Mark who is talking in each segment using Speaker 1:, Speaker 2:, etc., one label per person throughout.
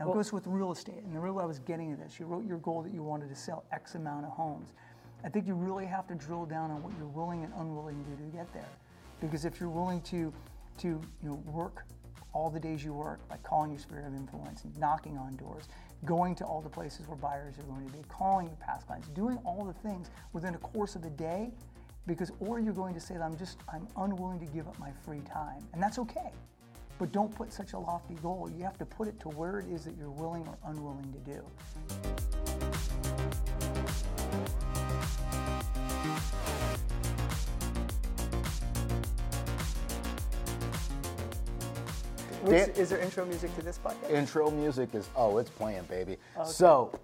Speaker 1: Now it goes with real estate, and the real way I was getting at this. You wrote your goal that you wanted to sell X amount of homes. I think you really have to drill down on what you're willing and unwilling to do to get there, because if you're willing to, to you know, work all the days you work by calling your sphere of influence, knocking on doors, going to all the places where buyers are going to be, calling your past clients, doing all the things within a course of a day, because or you're going to say that I'm just I'm unwilling to give up my free time, and that's okay. But don't put such a lofty goal. You have to put it to where it is that you're willing or unwilling to do.
Speaker 2: Dan-
Speaker 1: is there intro music to this podcast?
Speaker 2: Intro music is oh, it's playing, baby. Oh, so,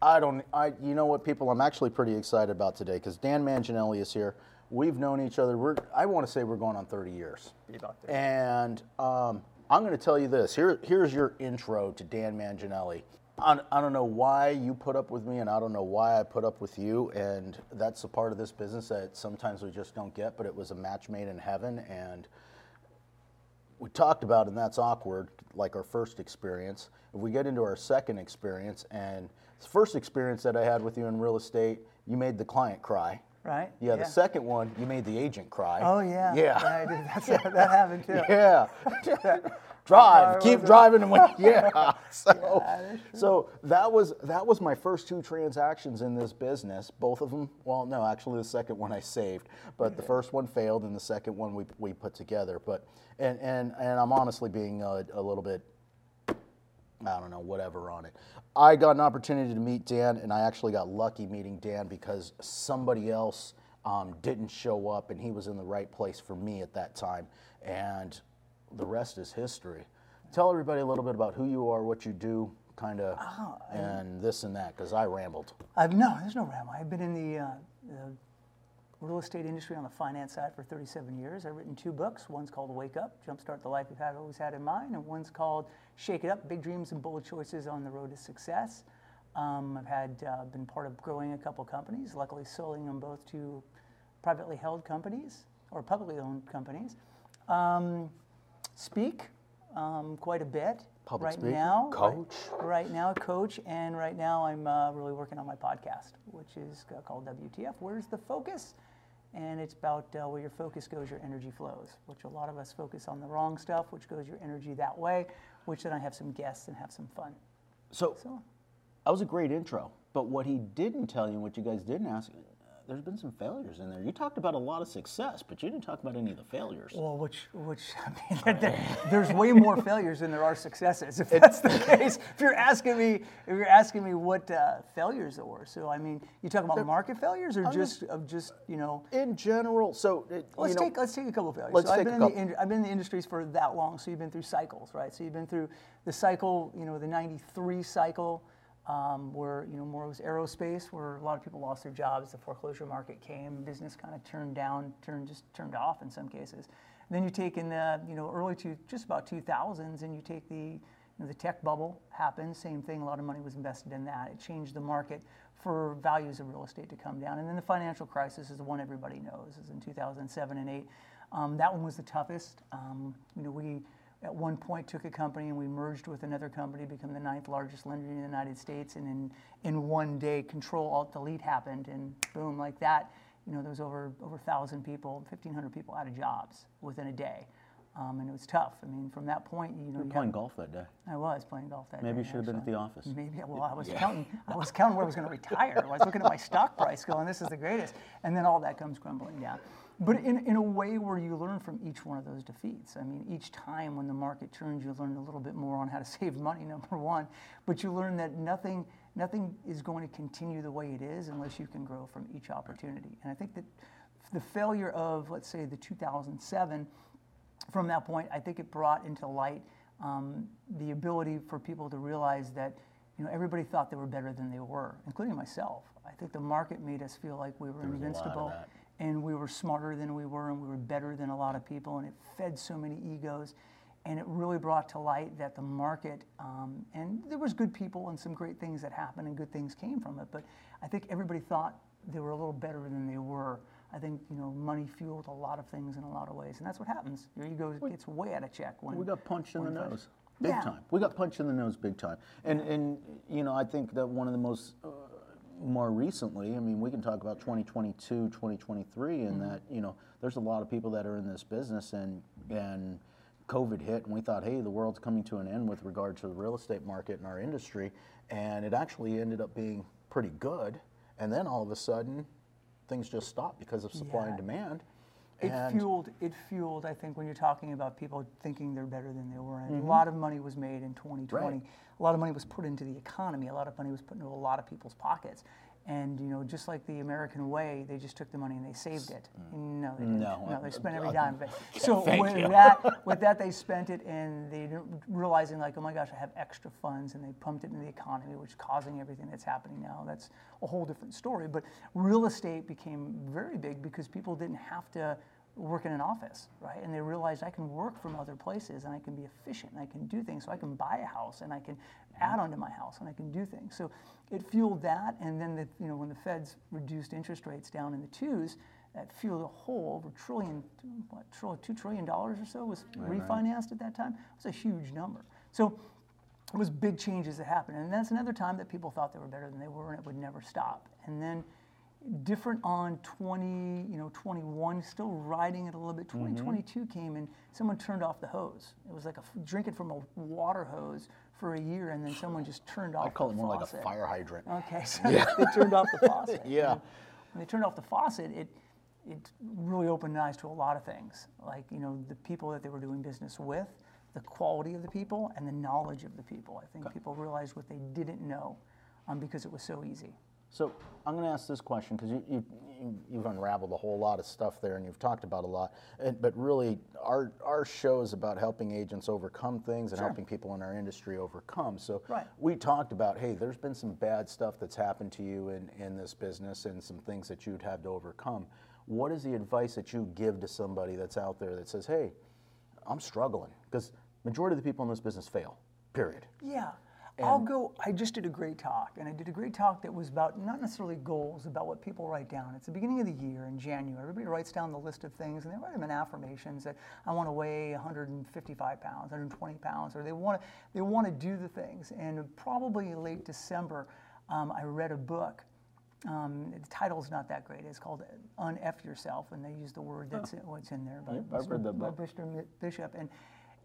Speaker 2: I don't. I you know what, people? I'm actually pretty excited about today because Dan Manginelli is here. We've known each other. We're I want to say we're going on 30 years.
Speaker 1: Be about 30.
Speaker 2: And um, I'm going to tell you this. Here, here's your intro to Dan Manginelli. I, I don't know why you put up with me, and I don't know why I put up with you. And that's a part of this business that sometimes we just don't get. But it was a match made in heaven, and we talked about, and that's awkward, like our first experience. If we get into our second experience, and the first experience that I had with you in real estate, you made the client cry.
Speaker 1: Right?
Speaker 2: Yeah, the second one, you made the agent cry.
Speaker 1: Oh yeah.
Speaker 2: Yeah.
Speaker 1: I did. That's, that happened too.
Speaker 2: Yeah. Drive, keep driving and wait. Yeah. So, so that was that was my first two transactions in this business. Both of them, well, no, actually the second one I saved, but the first one failed, and the second one we, we put together. But and and and I'm honestly being a, a little bit I don't know, whatever on it. I got an opportunity to meet Dan, and I actually got lucky meeting Dan because somebody else um, didn't show up, and he was in the right place for me at that time. And the rest is history. Tell everybody a little bit about who you are, what you do, kind of, and this and that, because I rambled.
Speaker 1: I've no, there's no ramble. I've been in the, uh, the real estate industry on the finance side for 37 years. I've written two books. One's called Wake Up, Jumpstart the Life You've had, always had in mind, and one's called Shake It Up, Big Dreams and Bold Choices on the Road to Success. Um, I've had uh, been part of growing a couple companies, luckily selling them both to privately held companies or publicly owned companies. Um, speak um, quite a bit
Speaker 2: Public
Speaker 1: right
Speaker 2: speaking,
Speaker 1: now.
Speaker 2: coach.
Speaker 1: Right, now, coach, and right now I'm uh, really working on my podcast, which is called WTF. Where's the focus? And it's about uh, where your focus goes, your energy flows. Which a lot of us focus on the wrong stuff, which goes your energy that way. Which then I have some guests and have some fun.
Speaker 2: So
Speaker 1: So
Speaker 2: that was a great intro. But what he didn't tell you, and what you guys didn't ask, there's been some failures in there. You talked about a lot of success, but you didn't talk about any of the failures.
Speaker 1: Well, which, which, I mean, there- there's way more failures than there are successes. If that's the case, if you're asking me, if you're asking me what uh, failures there were, so I mean, you talking about market failures or just of just you know?
Speaker 2: in general, so it,
Speaker 1: Let's
Speaker 2: you know,
Speaker 1: take let's take a couple of failures.
Speaker 2: let's
Speaker 1: so I've been
Speaker 2: a
Speaker 1: in the
Speaker 2: couple.
Speaker 1: I've been in the industries for that long, so you've been through cycles, right? So you've been through the cycle, you know, the '93 cycle, um, where you know more was aerospace, where a lot of people lost their jobs. The foreclosure market came, business kind of turned down, turned just turned off in some cases. then you take in the you know early to just about 2000s, and you take the you know, the tech bubble happened. Same thing. A lot of money was invested in that. It changed the market for values of real estate to come down. And then the financial crisis is the one everybody knows. Is in 2007 and 8. Um, that one was the toughest. Um, you know, we at one point took a company and we merged with another company, become the ninth largest lender in the United States, and in in one day, Control Alt Delete happened, and boom, like that. You know, there was over over thousand people, 1,500 people out of jobs within a day. Um, and it was tough. I mean, from that point, you know, you were
Speaker 2: playing
Speaker 1: have-
Speaker 2: golf that day.
Speaker 1: I was playing golf that
Speaker 2: Maybe
Speaker 1: day.
Speaker 2: Maybe you should have been at the office.
Speaker 1: Maybe. Well, I was counting. I was counting where I was going to retire. I was looking at my stock price, going, "This is the greatest," and then all that comes crumbling down. But in, in a way where you learn from each one of those defeats. I mean, each time when the market turns, you learn a little bit more on how to save money. Number one, but you learn that nothing nothing is going to continue the way it is unless you can grow from each opportunity. And I think that the failure of, let's say, the 2007 from that point, I think it brought into light um, the ability for people to realize that you know everybody thought they were better than they were, including myself. I think the market made us feel like we were
Speaker 2: was a lot of
Speaker 1: invincible. And we were smarter than we were and we were better than a lot of people, and it fed so many egos. And it really brought to light that the market, um, and there was good people and some great things that happened and good things came from it. But I think everybody thought they were a little better than they were. I think you know money fueled a lot of things in a lot of ways, and that's what happens. Your ego gets way out of check when
Speaker 2: We got punched in the nose. big
Speaker 1: Yeah.
Speaker 2: time. We got punched in the nose big time. And and you know, I think that one of the most uh, more recently, I mean, we can talk about 2022, 2023 and
Speaker 1: Mm-hmm.
Speaker 2: that, you know, there's a lot of people that are in this business and and COVID hit and we thought, hey, the world's coming to an end with regard to the real estate market and our industry, and it actually ended up being pretty good. And then all of a sudden, things just stopped because of supply and demand.
Speaker 1: It
Speaker 2: and
Speaker 1: fueled. It fueled. I think when you're talking about people thinking they're better than they were, and
Speaker 2: Mm-hmm.
Speaker 1: a lot of money was made in 2020.
Speaker 2: Right.
Speaker 1: A lot of money was put into the economy. A lot of money was put into a lot of people's pockets. And you know, just like the American way, they just took the money and they saved it. No, they didn't.
Speaker 2: Mm. No,
Speaker 1: they spent every dime of it. So
Speaker 2: thank
Speaker 1: with
Speaker 2: you.
Speaker 1: that, with that, they spent it, and they realizing like, oh my gosh, I have extra funds, and they pumped it into the economy, which is causing everything that's happening now. That's a whole different story. But real estate became very big because people didn't have to work in an office, right? And they realized I can work from other places, and I can be efficient, and I can do things. So I can buy a house, and I can add onto my house, and I can do things. So it fueled that, and then the, you know when the Feds reduced interest rates down in the twos, that fueled a whole over trillion, what, trillion, two trillion dollars or so was refinanced at that time. It was a huge number. So it was big changes that happened, and that's another time that people thought they were better than they were, and it would never stop. And then different on 20, you know, 21, still riding it a little bit.
Speaker 2: Mm-hmm.
Speaker 1: 2022 came and someone turned off the hose. It was like a, drinking from a water hose for a year, and then someone just turned off.
Speaker 2: I call
Speaker 1: the
Speaker 2: it more like a fire hydrant.
Speaker 1: Okay, so they turned off the faucet.
Speaker 2: Yeah.
Speaker 1: And When they turned off the faucet, it it really opened eyes to a lot of things, like you know the people that they were doing business with, the quality of the people, and the knowledge of the people. I think people realized what they didn't know, um, because it was so easy.
Speaker 2: So I'm going to ask this question because you, you, you, you've unraveled a whole lot of stuff there and you've talked about a lot. And, but really, our, our show is about helping agents overcome things and helping people in our industry overcome. So
Speaker 1: Right.
Speaker 2: we talked about, hey, there's been some bad stuff that's happened to you in, in this business and some things that you'd have to overcome. What is the advice that you give to somebody that's out there that says, hey, I'm struggling? Because majority of the people in this business fail, period.
Speaker 1: Yeah. I'll go. I just did a great talk, and I did a great talk that was about not necessarily goals, about what people write down. It's the beginning of the year in January. Everybody writes down the list of things, and they write them in affirmations that I want to weigh 155 pounds, 120 pounds, or they want to they want to do the things. And probably late December, um, I read a book. Um, the title's not that great. It's called "Unf Yourself," and they use the word that's in, what's in there. by
Speaker 2: Yep, I've read that book.
Speaker 1: Bishop. And,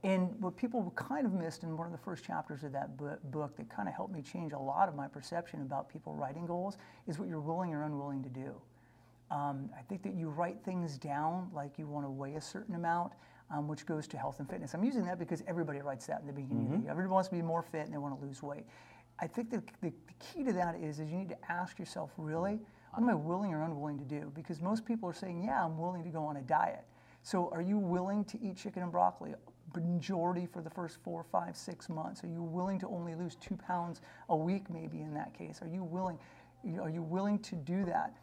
Speaker 1: and what people kind of missed in one of the first chapters of that book that kind of helped me change a lot of my perception about people writing goals is what you're willing or unwilling to do. Um, I think that you write things down like you want to weigh a certain amount, um, which goes to health and fitness. I'm using that because everybody writes that in the beginning of the year. Everybody wants to be more fit and they want to lose weight. I think that the, the key to that is, is you need to ask yourself really, what am I willing or unwilling to do? Because most people are saying, yeah, I'm willing to go on a diet. So are you willing to eat chicken and broccoli? Majority for the first four, five, six months. Are you willing to only lose two pounds a week, maybe in that case? Are you willing? Are you willing to do that?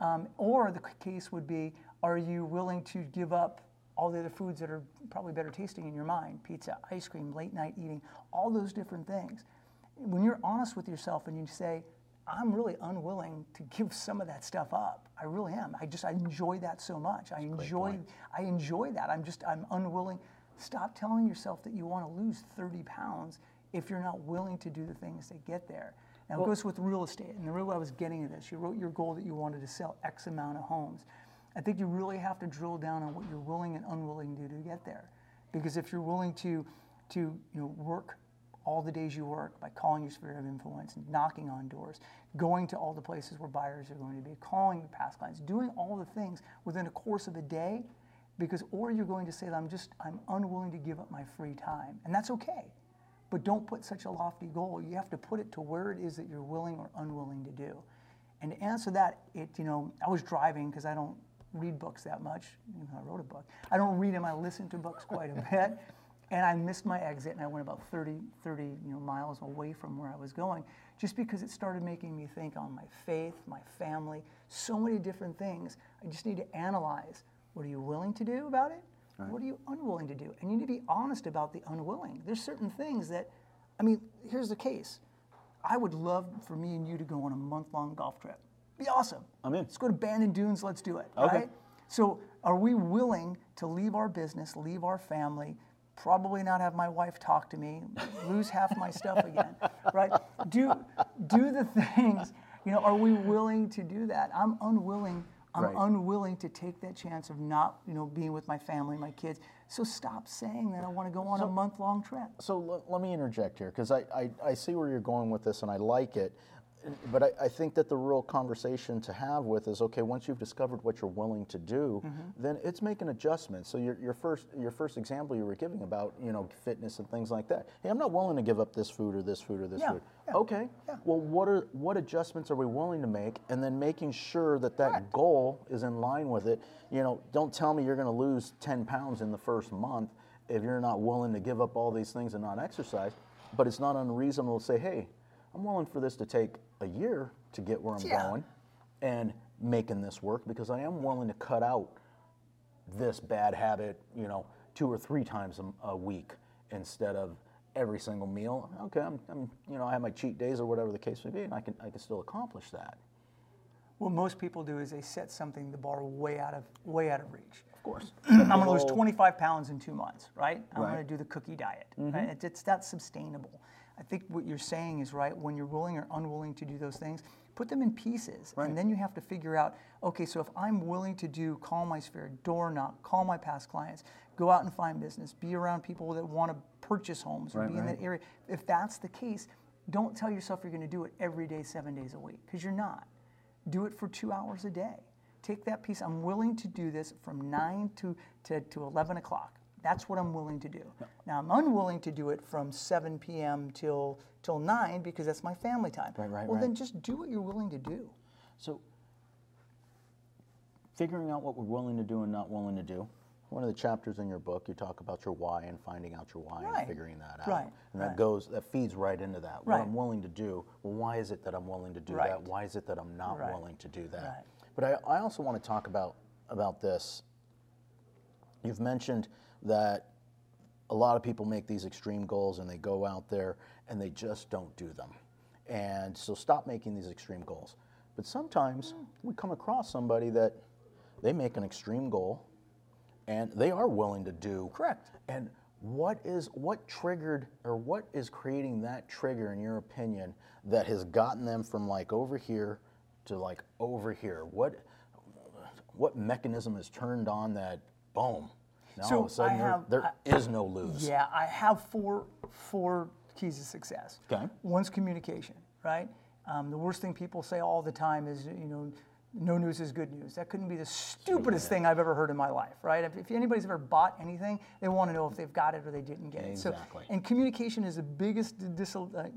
Speaker 1: Um, or the case would be, are you willing to give up all the other foods that are probably better tasting in your mind? Pizza, ice cream, late night eating, all those different things. When you're honest with yourself and you say, I'm really unwilling to give some of that stuff up. I really am. I just I enjoy that so much. I enjoy I enjoy that. I'm just I'm unwilling. Stop telling yourself that you want to lose 30 pounds if you're not willing to do the things to get there. Now it goes with real estate, and the real I was getting at this. You wrote your goal that you wanted to sell X amount of homes. I think you really have to drill down on what you're willing and unwilling to do to get there, because if you're willing to to you know work all the days you work by calling your sphere of influence, knocking on doors, going to all the places where buyers are going to be, calling your past clients, doing all the things within a course of a day, because or you're going to say that I'm just I'm unwilling to give up my free time, and that's okay. But don't put such a lofty goal. You have to put it to where it is that you're willing or unwilling to do. And to answer that, it you know I was driving because I don't read books that much. Even though I wrote a book. I don't read them. I listen to books quite a bit and I missed my exit and I went about 30, 30 you know, miles away from where I was going just because it started making me think on my faith, my family, so many different things. I just need to analyze what are you willing to do about it? What are you unwilling to do? And you need to be honest about the unwilling. There's certain things that, I mean, here's the case. I would love for me and you to go on a month long golf trip. Be awesome.
Speaker 2: I'm in.
Speaker 1: Let's go to Bandon Dunes, let's do it.
Speaker 2: Okay.
Speaker 1: Right? So, are we willing to leave our business, leave our family, probably not have my wife talk to me, lose half my stuff again, right? Do do the things. You know, are we willing to do that? I'm unwilling. I'm
Speaker 2: Right.
Speaker 1: unwilling to take that chance of not, you know, being with my family, my kids. So stop saying that I want to go on a month-long trip.
Speaker 2: So let, let me interject here because I, I, I see where you're going with this and I like it. But I, I think that the real conversation to have with is okay, once you've discovered what you're willing to do,
Speaker 1: Mm-hmm.
Speaker 2: then it's making adjustments. So your, your first your first example you were giving about, you know, fitness and things like that. Hey, I'm not willing to give up this food or this food or this
Speaker 1: Yeah,
Speaker 2: food.
Speaker 1: yeah,
Speaker 2: Okay.
Speaker 1: yeah.
Speaker 2: Well, what are what adjustments are we willing to make and then making sure that that
Speaker 1: Correct.
Speaker 2: goal is in line with it. You know, don't tell me you're going to lose 10 pounds in the first month if you're not willing to give up all these things and not exercise. But it's not unreasonable to say, hey, I'm willing for this to take a year to get where I'm
Speaker 1: Yeah.
Speaker 2: going and making this work because I am willing to cut out this bad habit, you know, two or three times a, a week instead of every single meal. Okay, I'm, I'm, you know, I have my cheat days or whatever the case may be, and I can, I can still accomplish that.
Speaker 1: What most people do is they set something the bar way out of way out of reach.
Speaker 2: Of course.
Speaker 1: I'm going to lose 25 pounds in two months, right? I'm
Speaker 2: Right.
Speaker 1: going to do the cookie diet. Mm-hmm. Right? It's, it's not sustainable. I think what you're saying is right. When you're willing or unwilling to do those things, put them in pieces,
Speaker 2: Right.
Speaker 1: and then you have to figure out. Okay, so if I'm willing to do call my sphere, door knock, call my past clients, go out and find business, be around people that want to purchase homes or
Speaker 2: Right,
Speaker 1: be in that area. If that's the case, don't tell yourself you're going to do it every day, seven days a week, because you're not. Do it for two hours a day. Take that piece. I'm willing to do this from 9 to, to, to 11 o'clock. That's what I'm willing to do. Now, I'm unwilling to do it from 7 p.m. till, till 9 because that's my family time.
Speaker 2: Right, right,
Speaker 1: well, then just do what you're willing to do.
Speaker 2: So, figuring out what we're willing to do and not willing to do. One of the chapters in your book, you talk about your why and finding out your why
Speaker 1: Right.
Speaker 2: and figuring that out.
Speaker 1: Right,
Speaker 2: And that
Speaker 1: right.
Speaker 2: goes, that feeds right into that. What I'm willing to do. Well, why is it that I'm willing to do
Speaker 1: Right.
Speaker 2: that? Why is it that I'm not
Speaker 1: Right.
Speaker 2: willing to do that?
Speaker 1: Right.
Speaker 2: But I, I also want to talk about about this. You've mentioned that a lot of people make these extreme goals and they go out there and they just don't do them. And so stop making these extreme goals. But sometimes we come across somebody that they make an extreme goal and they are willing to do.
Speaker 1: Correct.
Speaker 2: And what is what triggered or what is creating that trigger in your opinion that has gotten them from like over here to like over here? What what mechanism is turned on that boom? Now
Speaker 1: So
Speaker 2: all of a sudden
Speaker 1: I
Speaker 2: there-
Speaker 1: have-
Speaker 2: there is no lose.
Speaker 1: Yeah, I have four four keys to success.
Speaker 2: Okay.
Speaker 1: One's communication, right? Um, the worst thing people say all the time is, you know, no news is good news. That couldn't be the stupidest thing I've ever heard in my life, right? If, if anybody's ever bought anything, they want to know if they've got it or they didn't get it.
Speaker 2: Exactly.
Speaker 1: So, and communication is the biggest dis- uh,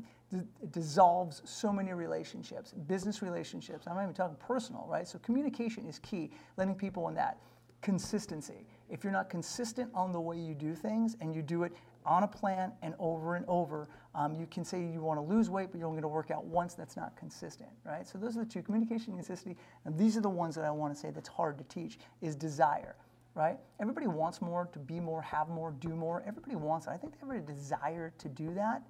Speaker 1: dissolves so many relationships, business relationships. I'm not even talking personal, right? So communication is key. Letting people in that consistency. If you're not consistent on the way you do things and you do it on a plan and over and over, um, you can say you want to lose weight, but you're only going to work out once. That's not consistent, right? So those are the two: communication, and consistency. And these are the ones that I want to say that's hard to teach. Is desire, right? Everybody wants more, to be more, have more, do more. Everybody wants it. I think they have a desire to do that.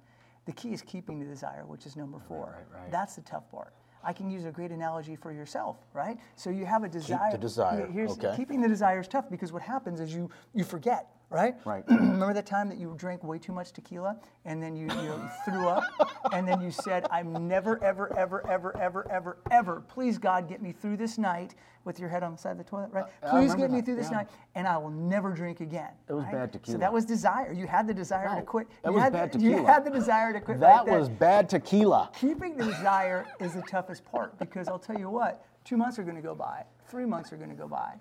Speaker 1: The key is keeping the desire, which is number four.
Speaker 2: right, right.
Speaker 1: That's the tough part. I can use a great analogy for yourself, right? So you have a desire.
Speaker 2: desire,
Speaker 1: Yeah, Here's,
Speaker 2: okay.
Speaker 1: Keeping the desire is tough because what happens is you you forget, right?
Speaker 2: Right.
Speaker 1: Remember that time that you drank way too much tequila and then you, you threw up and then you said, I'm never, ever, ever, ever, ever, ever, ever, please God, get me through this night with your head on the side of the toilet, right?
Speaker 2: Uh, I
Speaker 1: Please get me
Speaker 2: that,
Speaker 1: through this
Speaker 2: yeah.
Speaker 1: night and I will never drink again.
Speaker 2: It was
Speaker 1: right?
Speaker 2: bad
Speaker 1: So
Speaker 2: tequila.
Speaker 1: that was desire. You had the desire to quit.
Speaker 2: That
Speaker 1: you
Speaker 2: was
Speaker 1: had
Speaker 2: bad
Speaker 1: the, You had the desire to quit
Speaker 2: That
Speaker 1: right
Speaker 2: was bad tequila.
Speaker 1: keeping the desire is the toughest part because I'll tell you what, two months are going to go by, three months are going to go by.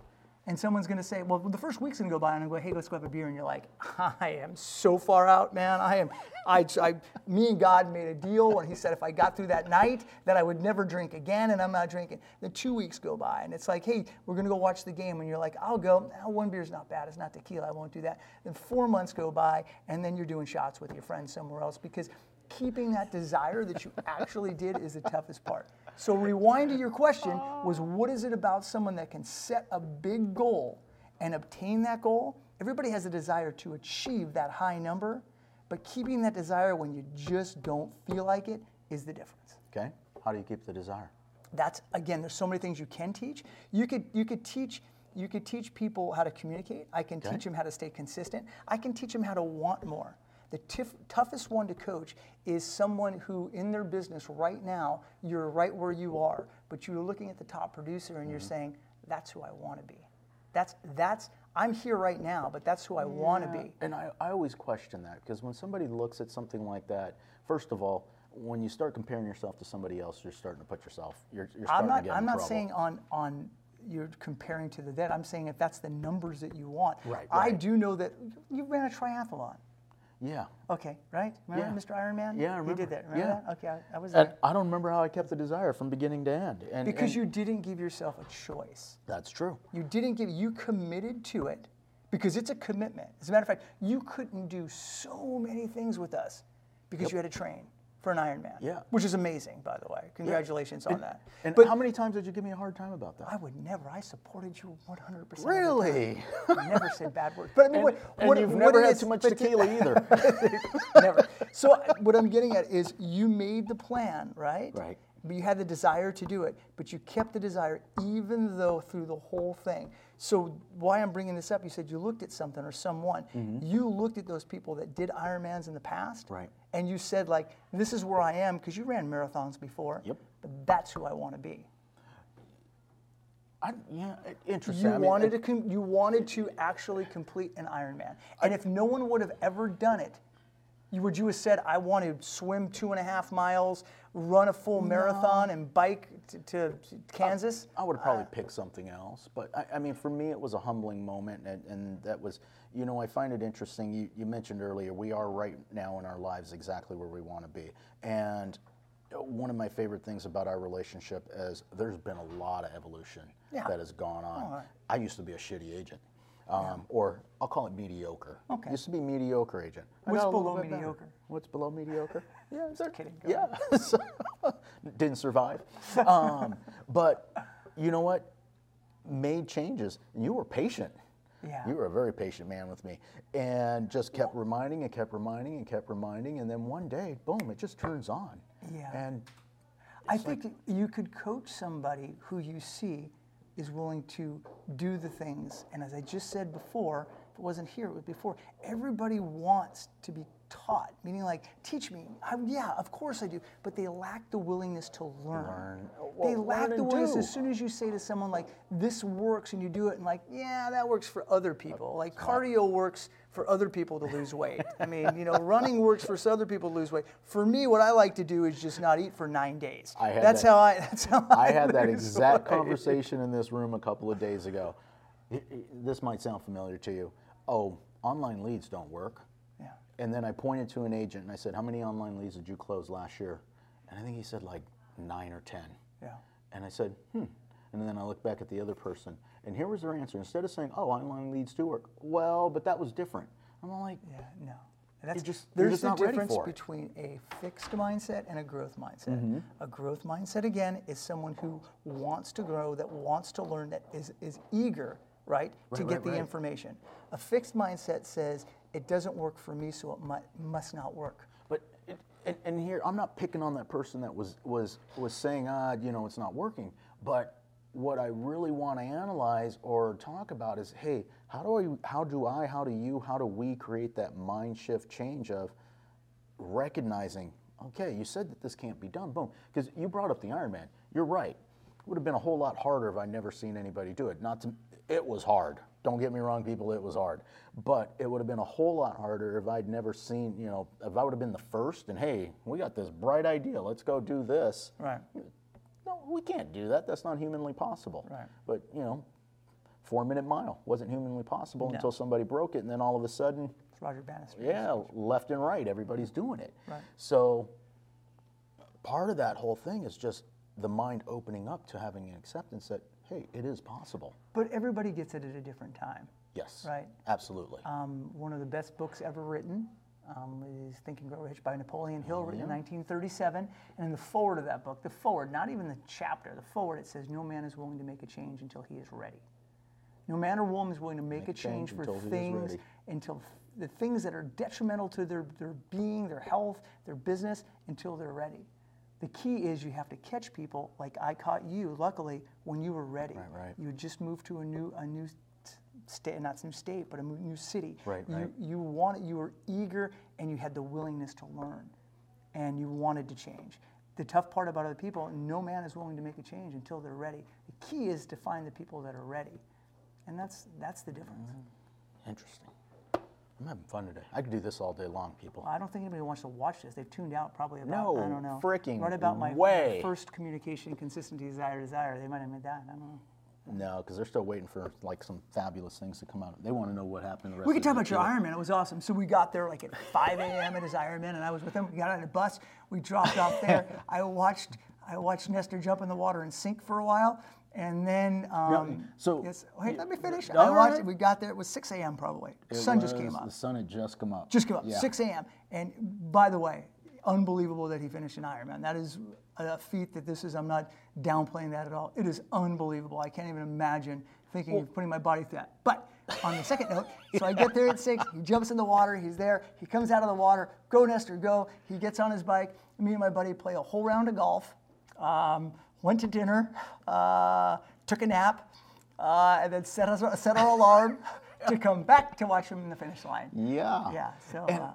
Speaker 1: And someone's going to say, well, the first week's going to go by, and I'm going, hey, let's go have a beer. And you're like, I am so far out, man. I am, I, I, me and God made a deal, and He said if I got through that night, that I would never drink again, and I'm not drinking. Then two weeks go by, and it's like, hey, we're going to go watch the game. And you're like, I'll go. "Ah, one beer's not bad. It's not tequila. I won't do that. Then four months go by, and then you're doing shots with your friends somewhere else because keeping that desire that you actually did is the toughest part. So rewind to your question was what is it about someone that can set a big goal and obtain that goal? Everybody has a desire to achieve that high number, but keeping that desire when you just don't feel like it is the difference.
Speaker 2: Okay. How do you keep the desire?
Speaker 1: That's again, there's so many things you can teach. You could you could teach you could teach people how to communicate. I can teach them how to stay consistent. I can teach them how to want more. The tif- toughest one to coach is someone who, in their business right now, you're right where you are, but you're looking at the top producer and you're mm-hmm. saying, "That's who I want to be." That's that's I'm here right now, but that's who I want to be.
Speaker 2: And I, I always question that because when somebody looks at something like that, first of all, when you start comparing yourself to somebody else, you're starting to put yourself. You're, you're starting
Speaker 1: I'm not.
Speaker 2: to get
Speaker 1: I'm not
Speaker 2: trouble.
Speaker 1: saying on on you're comparing to the dead. I'm saying if that's the numbers that you want.
Speaker 2: Right, right.
Speaker 1: I do know that you ran a triathlon.
Speaker 2: Yeah.
Speaker 1: Okay, right? Remember
Speaker 2: Yeah.
Speaker 1: Mr. Ironman?
Speaker 2: Yeah, I
Speaker 1: You
Speaker 2: remember.
Speaker 1: did that. Remember
Speaker 2: Yeah.
Speaker 1: that? Okay, I, I was
Speaker 2: And
Speaker 1: there.
Speaker 2: I don't remember how I kept the desire from beginning to end. And
Speaker 1: Because
Speaker 2: and
Speaker 1: you didn't give yourself a choice.
Speaker 2: That's true.
Speaker 1: You didn't give. You committed to it because it's a commitment. As a matter of fact, you couldn't do so many things with us because you had to train for an Ironman.
Speaker 2: Yeah.
Speaker 1: Which is amazing, by the way. Congratulations on that.
Speaker 2: And
Speaker 1: but
Speaker 2: how many times did you give me a hard time about that?
Speaker 1: I would never. I supported you 100. percent
Speaker 2: Really?
Speaker 1: I never said bad words. But I mean,
Speaker 2: And,
Speaker 1: what,
Speaker 2: and
Speaker 1: what,
Speaker 2: you've
Speaker 1: what
Speaker 2: never had
Speaker 1: is-
Speaker 2: too much tequila either.
Speaker 1: Never. So what I'm getting at is you made the plan, right?
Speaker 2: Right.
Speaker 1: But you had the desire to do it, but you kept the desire even though through the whole thing. So why I'm bringing this up? You said you looked at something or someone. You looked at those people that did Ironmans in the past,
Speaker 2: Mm-hmm. Right.
Speaker 1: And you said like, "This is where I am," because you ran marathons before.
Speaker 2: Yep.
Speaker 1: But that's who I want to be.
Speaker 2: I, yeah, interesting.
Speaker 1: You
Speaker 2: I mean,
Speaker 1: wanted to com- you wanted to actually complete an Ironman, and if no one would have ever done it, you would you have said, "I want to swim two and a half miles, run a full marathon, and bike to, to Kansas."
Speaker 2: I would have probably uh, picked something else, but I, I mean, for me, it was a humbling moment, and, and that was, you know, I find it interesting. You, you mentioned earlier, we are right now in our lives exactly where we want to be, and one of my favorite things about our relationship is there's been a lot of evolution
Speaker 1: Yeah.
Speaker 2: that has gone on.
Speaker 1: Oh, right.
Speaker 2: I used to be a shitty agent, um, or I'll call it mediocre.
Speaker 1: Okay.
Speaker 2: Used to be mediocre agent. I
Speaker 1: What's
Speaker 2: got a little
Speaker 1: below
Speaker 2: bit better.
Speaker 1: mediocre?
Speaker 2: What's below mediocre? Yeah, is there?
Speaker 1: kidding. Go
Speaker 2: Yeah. So, didn't survive. Um, but you know what? Made changes. And you were patient.
Speaker 1: Yeah.
Speaker 2: You were a very patient man with me. And just kept reminding and kept reminding and kept reminding. And then one day, boom, it just turns on.
Speaker 1: Yeah.
Speaker 2: And
Speaker 1: I think that you could coach somebody who you see is willing to do the things. And as I just said before, if it wasn't here, it was before. Everybody wants to be taught, meaning like, teach me. I, yeah, of course I do. But they lack the willingness to learn.
Speaker 2: Learn.
Speaker 1: they lack
Speaker 2: learn
Speaker 1: the willingness.
Speaker 2: do.
Speaker 1: As soon as you say to someone like, this works, and you do it, and like, yeah, that works for other people. Like cardio works for other people to lose weight. I mean, you know, running works for other people to lose weight. For me, what I like to do is just not eat for nine days.
Speaker 2: I had
Speaker 1: that's
Speaker 2: that-
Speaker 1: how I. That's how I,
Speaker 2: I had that exact
Speaker 1: weight.
Speaker 2: conversation in this room a couple of days ago. This might sound familiar to you. Oh, online leads don't work. And then I pointed to an agent and I said, How many online leads did you close last year? And I think he said like nine or 10.
Speaker 1: Yeah.
Speaker 2: And I said, Hmm. And then I looked back at the other person and here was their answer. Instead of saying, Oh, online leads do work, well, but that was different. I'm like,
Speaker 1: Yeah. No. And That's,
Speaker 2: just-
Speaker 1: there's
Speaker 2: just
Speaker 1: the
Speaker 2: not ready
Speaker 1: difference between a fixed mindset and a growth mindset.
Speaker 2: Mm-hmm.
Speaker 1: A growth mindset again is someone who wants to grow, that wants to learn, that is is eager, right, to
Speaker 2: Right,
Speaker 1: get
Speaker 2: right,
Speaker 1: the
Speaker 2: right.
Speaker 1: information. A fixed mindset says it doesn't work for me, so it mu- must not work.
Speaker 2: But it, and, and here I'm not picking on that person that was was was saying, ah, you know, it's not working. But what I really want to analyze or talk about is, hey, how do I, how do I, how do you, how do we create that mind shift change of recognizing, okay, you said that this can't be done, boom, because you brought up the Ironman. You're right. It would have been a whole lot harder if I'd never seen anybody do it. Not to, it was hard. Don't get me wrong, people, it was hard. But it would have been a whole lot harder if I'd never seen, you know, if I would have been the first and hey, we got this bright idea, let's go do this.
Speaker 1: Right.
Speaker 2: No, we can't do that. That's not humanly possible.
Speaker 1: Right.
Speaker 2: But, you know, four minute mile wasn't humanly possible
Speaker 1: No.
Speaker 2: until somebody broke it, and then all of a sudden,
Speaker 1: It's Roger Bannister.
Speaker 2: yeah, left and right, everybody's doing it.
Speaker 1: Right.
Speaker 2: So part of that whole thing is just the mind opening up to having an acceptance that, hey, it is possible.
Speaker 1: But everybody gets it at a different time.
Speaker 2: Yes.
Speaker 1: Right.
Speaker 2: Absolutely.
Speaker 1: Um, one of the best books ever written um, is Think and Grow Rich by Napoleon Hill, written in 1937. And in the foreword of that book, the foreword, not even the chapter, the foreword, it says, No man is willing to make a change until he is ready. No man or woman is willing to make, a change, for
Speaker 2: until
Speaker 1: things until the things that are detrimental to their, their being, their health, their business, until they're ready. The key is you have to catch people like I caught you, luckily, when you were ready.
Speaker 2: Right, right.
Speaker 1: You had just moved to a new a new state, not new state, but a new city.
Speaker 2: Right,
Speaker 1: you,
Speaker 2: right.
Speaker 1: You wanted, you were eager, and you had the willingness to learn, and you wanted to change. The tough part about other people, no man is willing to make a change until they're ready. The key is to find the people that are ready, and that's that's the difference. Mm-hmm.
Speaker 2: Interesting. I'm having fun today. I could do this all day long, people.
Speaker 1: I don't think anybody wants to watch this. They've tuned out probably about
Speaker 2: No
Speaker 1: I don't know.
Speaker 2: fricking
Speaker 1: right about my,
Speaker 2: way.
Speaker 1: first communication consistency desire desire. They might have made that. I don't know.
Speaker 2: No, because they're still waiting for like some fabulous things to come out. They want to know what happened. The rest
Speaker 1: We
Speaker 2: of
Speaker 1: could talk
Speaker 2: the
Speaker 1: about your
Speaker 2: tour.
Speaker 1: Ironman. It was awesome. So we got there like at 5 a.m. at his Ironman, and I was with him. We got on a bus. We dropped off there. I watched I watched Nestor jump in the water and sink for a while, and then um,
Speaker 2: so-
Speaker 1: yes, wait, let me finish. I watched.
Speaker 2: right.
Speaker 1: We got there. It was 6 a.m. probably.
Speaker 2: It
Speaker 1: sun just came up.
Speaker 2: The sun had just come up.
Speaker 1: Just came up,
Speaker 2: Yeah.
Speaker 1: 6 a.m. And by the way, unbelievable that he finished an Ironman. That is a feat that this is, I'm not downplaying that at all. It is unbelievable. I can't even imagine thinking of putting my body through that. But on the second note, so I get there at 6, he jumps in the water, he's there, he comes out of the water, go Nestor, go. He gets on his bike, me and my buddy play a whole round of golf, um, went to dinner, uh, took a nap, uh, and then set, us, set our alarm to come back to watch him in the finish line.
Speaker 2: Yeah.
Speaker 1: Yeah, so,
Speaker 2: And
Speaker 1: uh,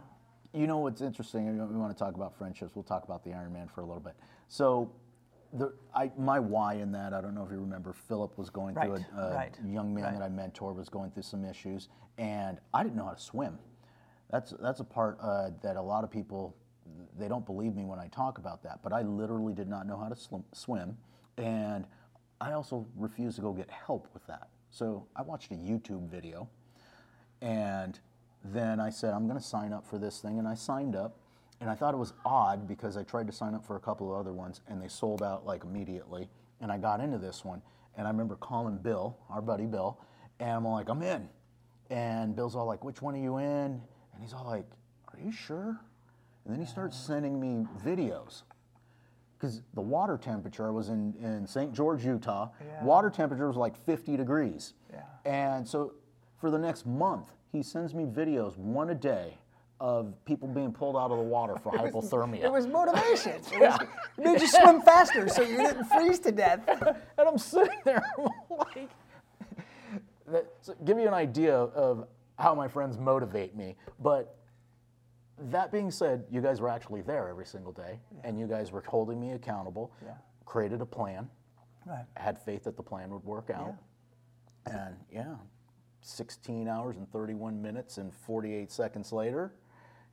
Speaker 2: you know what's interesting? We want to talk about friendships. We'll talk about the Ironman for a little bit. So, the, I, my why in that, I don't know if you remember, Philip was going through a, a
Speaker 1: right,
Speaker 2: young man
Speaker 1: right.
Speaker 2: that I mentored was going through some issues, and I didn't know how to swim. That's that's a part uh, that a lot of people they don't believe me when I talk about that. But I literally did not know how to swim, and I also refused to go get help with that. So I watched a YouTube video and then I said, I'm going to sign up for this thing. And I signed up. And I thought it was odd because I tried to sign up for a couple of other ones and they sold out like immediately. And I got into this one. And I remember calling Bill, our buddy Bill, and I'm like, I'm in. And Bill's all like, which one are you in? And he's all like, Are you sure? And then he starts sending me videos because the water temperature I was in, in St. George, Utah.
Speaker 1: Yeah.
Speaker 2: Water temperature was like 50 degrees.
Speaker 1: Yeah.
Speaker 2: And so for the next month, he sends me videos, one a day, of people being pulled out of the water for hypothermia.
Speaker 1: It was motivation. It, was, it made you swim faster so you didn't freeze to death.
Speaker 2: and I'm sitting there like, that, so give you an idea of how my friends motivate me. But that being said, you guys were actually there every single day, and you guys were holding me accountable.
Speaker 1: Yeah.
Speaker 2: Created a plan.
Speaker 1: Right.
Speaker 2: Had faith that the plan would work out. Yeah. And yeah, 16 hours and 31 minutes and 48 seconds later,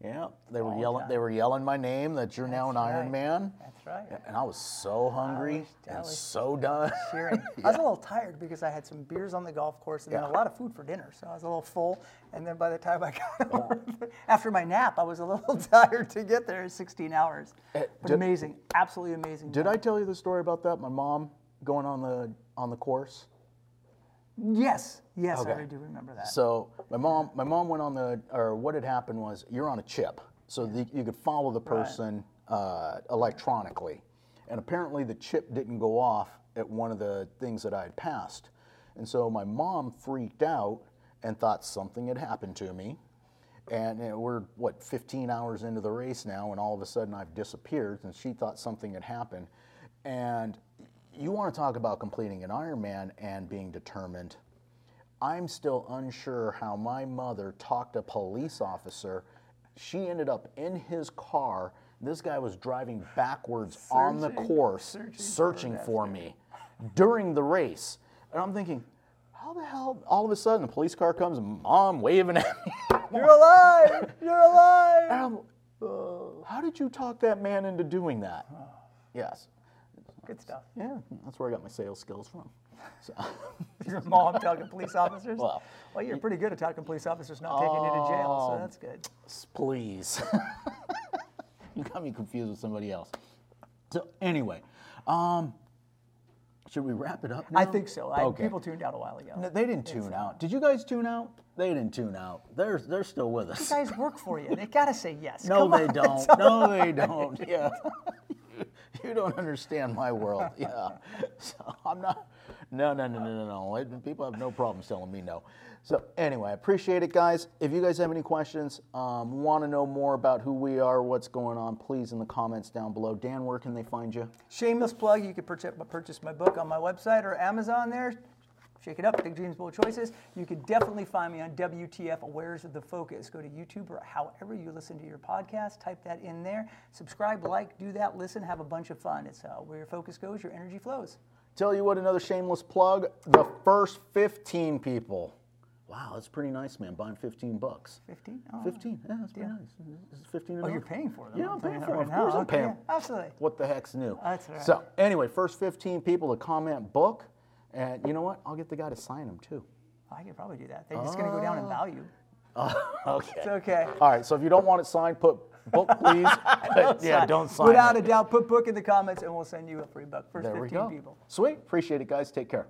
Speaker 2: yeah, they were
Speaker 1: All
Speaker 2: yelling.
Speaker 1: done.
Speaker 2: They were yelling my name that you're now an
Speaker 1: That's
Speaker 2: Iron
Speaker 1: right.
Speaker 2: Man.
Speaker 1: That's right.
Speaker 2: And I was so hungry
Speaker 1: was- I
Speaker 2: and
Speaker 1: was-
Speaker 2: so done.
Speaker 1: Cheering. I was a little tired because I had some beers on the golf course and then
Speaker 2: Yeah.
Speaker 1: a lot of food for dinner. So I was a little full. And then by the time I got over, after my nap, I was a little tired to get there in 16 hours.
Speaker 2: Eh,
Speaker 1: But
Speaker 2: did-
Speaker 1: amazing. Absolutely amazing.
Speaker 2: Did I tell you the story about that? My mom going on the on the course.
Speaker 1: Yes. Yes,
Speaker 2: Okay.
Speaker 1: I do remember that.
Speaker 2: So my mom, my mom went on the, or what had happened was you're on a chip, so the, you could follow the person uh, electronically, and apparently the chip didn't go off at one of the things that I had passed, and so my mom freaked out and thought something had happened to me, and you know, we're what 15 hours into the race now, and all of a sudden I've disappeared, and she thought something had happened, and you want to talk about completing an Ironman and being determined. I'm still unsure how my mother talked a police officer. She ended up in his car. This guy was driving backwards on the course,
Speaker 1: searching for
Speaker 2: searching
Speaker 1: an
Speaker 2: for me during the race. And I'm thinking, how the hell? All of a sudden, the police car comes, mom waving at me.
Speaker 1: You're alive! You're alive!
Speaker 2: And I'm, uh, how did you talk that man into doing that? Yes.
Speaker 1: Good stuff.
Speaker 2: Yeah, that's where I got my sales skills from. So,
Speaker 1: Your mom talking police officers?
Speaker 2: Well,
Speaker 1: well, you're pretty good at talking police officers not taking you to jail, so
Speaker 2: Oh.
Speaker 1: that's good.
Speaker 2: please. you got me confused with somebody else. So anyway, um, should we wrap it up now?
Speaker 1: I think so. I,
Speaker 2: Okay.
Speaker 1: People tuned out a while ago.
Speaker 2: No, they didn't tune out. Did you guys tune out? They didn't tune out. They're they're still with us.
Speaker 1: These guys work for you. They gotta say yes.
Speaker 2: No,
Speaker 1: Come
Speaker 2: they
Speaker 1: on.
Speaker 2: don't. No, they don't. Yeah. you don't understand my world. Yeah. So I'm not. No, no, no, no, no, no. People have no problems telling me no. So anyway, I appreciate it, guys. If you guys have any questions, um, want to know more about who we are, what's going on, please in the comments down below. Dan, where can they find you?
Speaker 1: Shameless plug, you can purchase my book on my website or Amazon there. Shake it up, Big Dreams, Bold Choices. You can definitely find me on WTF Awares of the Focus. Go to YouTube or however you listen to your podcast, type that in there. Subscribe, like, do that, listen, have a bunch of fun. It's uh, where your focus goes, your energy flows.
Speaker 2: Tell you what, another shameless plug. The first 15 people. Wow, that's pretty nice, man. Buying 15 bucks.
Speaker 1: 15? Oh,
Speaker 2: 15. Yeah, that's pretty
Speaker 1: Yeah.
Speaker 2: nice. Is it 15
Speaker 1: Oh, you're paying for them.
Speaker 2: Yeah, I'm paying for them.
Speaker 1: right
Speaker 2: Of course
Speaker 1: now.
Speaker 2: I'm paying.
Speaker 1: Okay, yeah, absolutely.
Speaker 2: What the heck's new?
Speaker 1: That's right.
Speaker 2: So anyway, first 15 people to comment book, and you know what? I'll get the guy to sign them too.
Speaker 1: Oh, I could probably do that. They're just going to go down in oh. value.
Speaker 2: Oh, okay.
Speaker 1: It's okay.
Speaker 2: All right. So if you don't want it signed, put book, please. But yeah, don't sign
Speaker 1: Without
Speaker 2: it.
Speaker 1: a doubt, put book in the comments and we'll send you a free book. First
Speaker 2: There we
Speaker 1: 15
Speaker 2: go.
Speaker 1: people.
Speaker 2: Sweet. Appreciate it, guys. Take care.